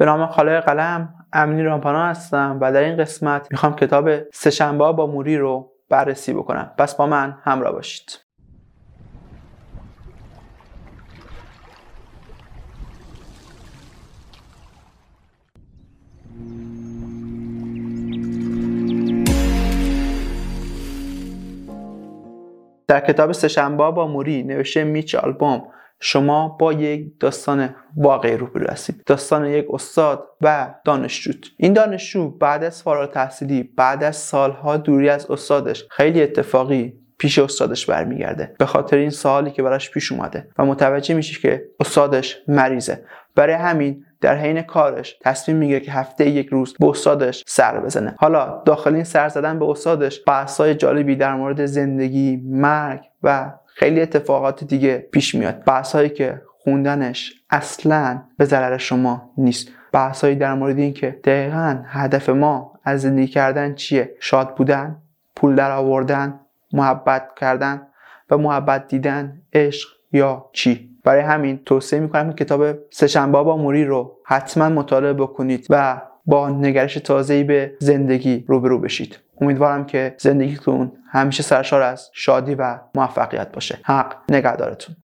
به نام خالق قلم امینی رامپانا هستم و در این قسمت می‌خوام کتاب سهشنبه با موری رو بررسی بکنم. پس با من همراه باشید. در کتاب سهشنبه با موری نوشته میچ آلبوم. شما با یک داستان واقعی روبرو هستید. داستان یک استاد و دانشجو. این دانشجو بعد از فارغ تحصیلی بعد از سالها دوری از استادش خیلی اتفاقی پیش استادش برمیگرده. به خاطر این سوالی که براش پیش اومده و متوجه میشه که استادش مریضه. برای همین در حین کارش تصمیم می‌گیره که هفته یک روز به استادش سر بزنه. حالا داخل این سر زدن به استادش بحثای جالبی در مورد زندگی مرگ و خیلی اتفاقات دیگه پیش میاد. بحثایی که خوندنش اصلا به ضرر شما نیست. بحثایی در مورد این که دقیقا هدف ما از زندگی کردن چیه؟ شاد بودن پول در آوردن محبت کردن و محبت دیدن عشق یا چی. برای همین توصیه می‌کنم که کتاب سهشنبه با موری رو حتما مطالعه بکنید و با نگرش تازه‌ای به زندگی روبرو بشید. امیدوارم که زندگیتون همیشه سرشار از شادی و موفقیت باشه. حق نگهدارتون.